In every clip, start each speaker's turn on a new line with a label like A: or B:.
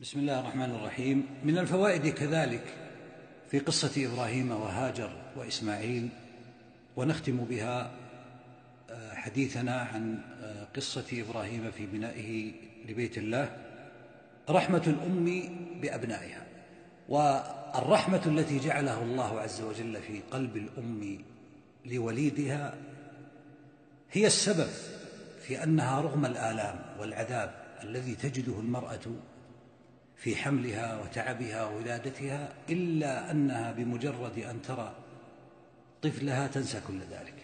A: بسم الله الرحمن الرحيم. من الفوائد كذلك في قصة إبراهيم وهاجر وإسماعيل ونختم بها آه، حديثنا عن آه، قصة إبراهيم في بنائه لبيت الله. رحمة الأم بأبنائها والرحمة التي جعلها الله عز وجل في قلب الأم لوليدها هي السبب في أنها رغم الآلام والعذاب الذي تجده المرأة في حملها وتعبها وولادتها إلا أنها بمجرد أن ترى طفلها تنسى كل ذلك.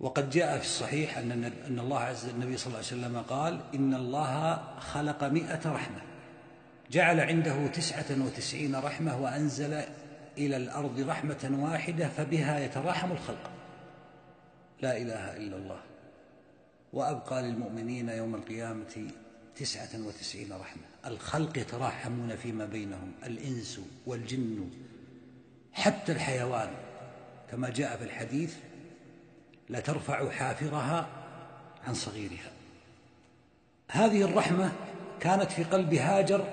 A: وقد جاء في الصحيح أن أن الله عز النبي صلى الله عليه وسلم قال إن الله خلق مئة رحمة جعل عنده تسعة وتسعين رحمة وأنزل إلى الأرض رحمة واحدة فبها يتراحم الخلق. لا إله إلا الله. وأبقى للمؤمنين يوم القيامة تسعة وتسعين رحمة. الخلق يتراحمون فيما بينهم الإنس والجن حتى الحيوان. كما جاء في الحديث لا ترفع حافرها عن صغيرها. هذه الرحمة كانت في قلب هاجر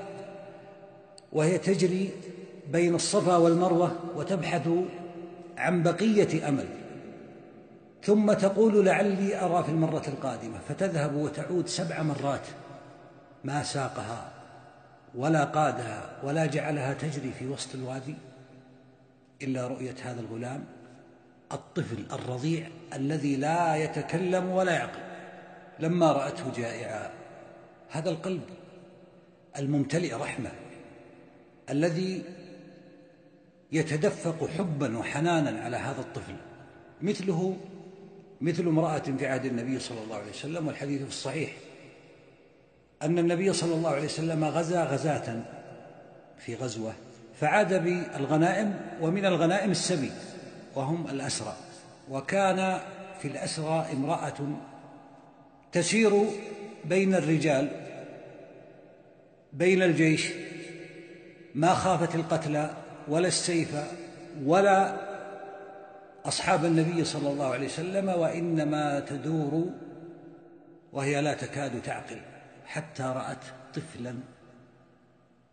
A: وهي تجري بين الصفا والمروة وتبحث عن بقية أمل. ثم تقول لعلي أرى في المرة القادمة فتذهب وتعود سبع مرات. ما ساقها ولا قادها ولا جعلها تجري في وسط الوادي إلا رؤية هذا الغلام الطفل الرضيع الذي لا يتكلم ولا يعقل. لما رأته جائعا هذا القلب الممتلئ رحمة الذي يتدفق حبا وحنانا على هذا الطفل مثله مثل امرأة في عهد النبي صلى الله عليه وسلم والحديث في الصحيح. أن النبي صلى الله عليه وسلم غزا غزاة في غزوة فعاد بالغنائم ومن الغنائم السبي وهم الأسرى. وكان في الأسرى امرأة تسير بين الرجال بين الجيش ما خافت القتلى ولا السيف ولا أصحاب النبي صلى الله عليه وسلم وإنما تدور وهي لا تكاد تعقل. حتى رأت طفلا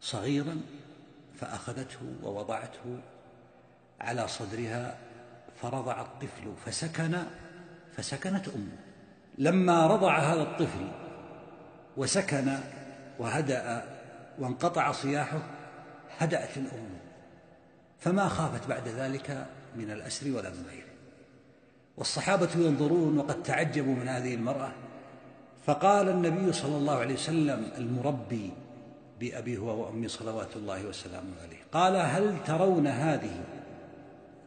A: صغيرا فأخذته ووضعته على صدرها فرضع الطفل فسكن فسكنت أمه. لما رضع هذا الطفل وسكن وهدأ وانقطع صياحه هدأت الأم. فما خافت بعد ذلك من الأسر ولا من غيره. والصحابة ينظرون وقد تعجبوا من هذه المرأة. فقال النبي صلى الله عليه وسلم المربي بأبي هو وأمي صلوات الله وسلامه عليه قال هل ترون هذه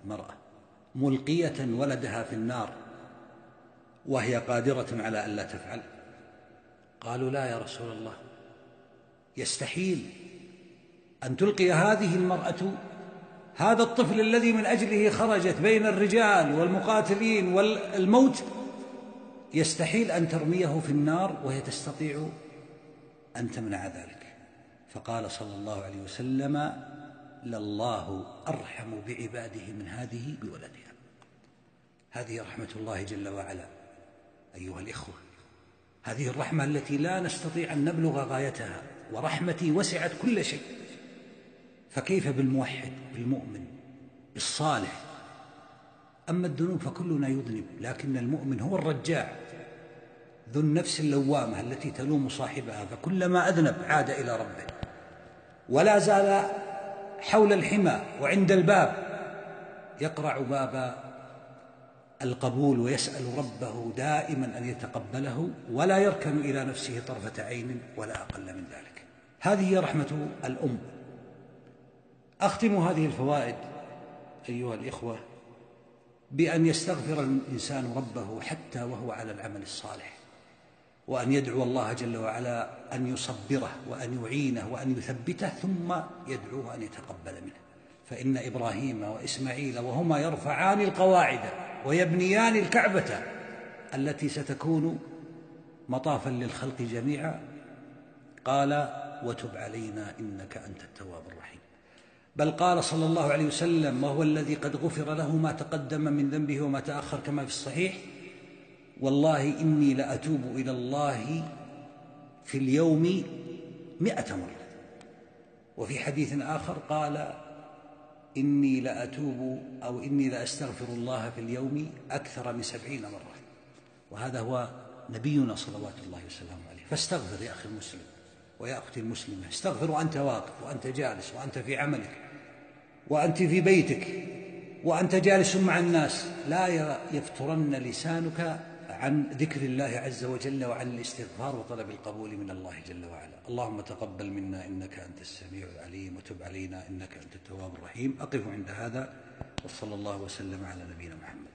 A: المرأة ملقية ولدها في النار وهي قادرة على ألا تفعل؟ قالوا لا يا رسول الله يستحيل أن تلقي هذه المرأة هذا الطفل الذي من أجله خرجت بين الرجال والمقاتلين والموت يستحيل أن ترميه في النار وهي تستطيع أن تمنع ذلك. فقال صلى الله عليه وسلم لله أرحم بعباده من هذه بولدها. هذه رحمة الله جل وعلا أيها الإخوة. هذه الرحمة التي لا نستطيع أن نبلغ غايتها ورحمتي وسعت كل شيء. فكيف بالموحد بالمؤمن بالصالح أما الذنوب فكلنا يذنب لكن المؤمن هو الرجاع ذو النفس اللوامة التي تلوم صاحبها فكلما أذنب عاد إلى ربه. ولا زال حول الحمى وعند الباب. يقرع باب القبول ويسأل ربه دائما أن يتقبله ولا يركن إلى نفسه طرفة عين ولا أقل من ذلك. هذه هي رحمة الأم. أختم هذه الفوائد أيها الإخوة. بأن يستغفر الإنسان ربه حتى وهو على العمل الصالح وأن يدعو الله جل وعلا أن يصبره وأن يعينه وأن يثبته ثم يدعوه أن يتقبل منه. فإن إبراهيم وإسماعيل وهما يرفعان القواعد ويبنيان الكعبة التي ستكون مطافا للخلق جميعا قال وتب علينا إنك أنت التواب الرحيم. بل قال صلى الله عليه وسلم وهو الذي قد غفر له ما تقدم من ذنبه وما تأخر كما في الصحيح؟ والله إني لأتوب إلى الله في اليوم مئة مرة. وفي حديث آخر قال إني لأتوب أو إني لأستغفر الله في اليوم أكثر من سبعين مرة. وهذا هو نبينا صلوات الله وسلامه عليه. فاستغفر يا أخي المسلم. ويا أختي المسلمة. استغفر وأنت واقف وأنت جالس وأنت في عملك وأنت في بيتك وأنت جالس مع الناس. لا يفترن لسانك عن ذكر الله عز وجل وعن الاستغفار وطلب القبول من الله جل وعلا. اللهم تقبل منا إنك أنت السميع العليم وتب علينا إنك أنت التواب الرحيم. أقف عند هذا وصلى الله وسلم على نبينا محمد.